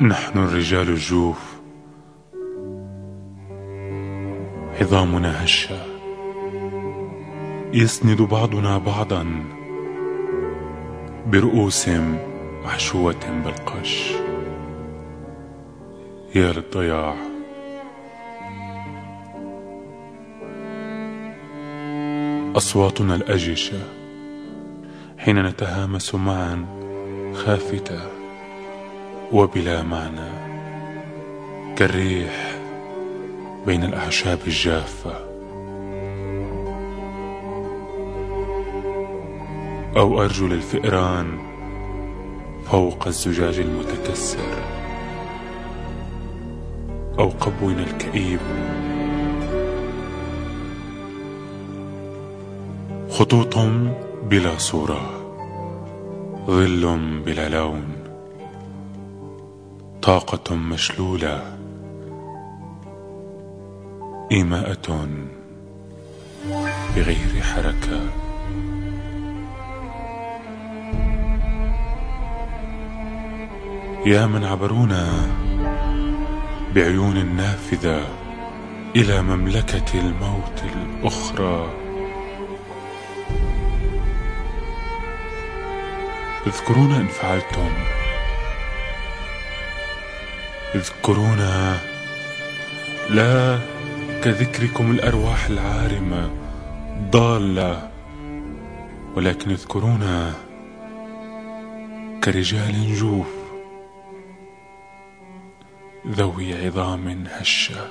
نحن الرجال الجوف. عظامنا هشة. يسند بعضنا بعضا برؤوس محشوة بالقش. يا للضياع أصواتنا الأجشة حين نتهامس معا خافتة وبلا معنى كالريح بين الأعشاب الجافة. أو أرجل الفئران فوق الزجاج المتكسر. أو قبونا الكئيب. خطوط بلا صورة ظل بلا لون. طاقة مشلولة إيماءة بغير حركة. يا من عبرونا بعيون نافذة إلى مملكة الموت الأخرى. اذكرونا إن فعلتم. اذكرونا لا كذكركم الأرواح العارمة ضالة ولكن اذكرونا كرجال جوف ذوي عظام هشة.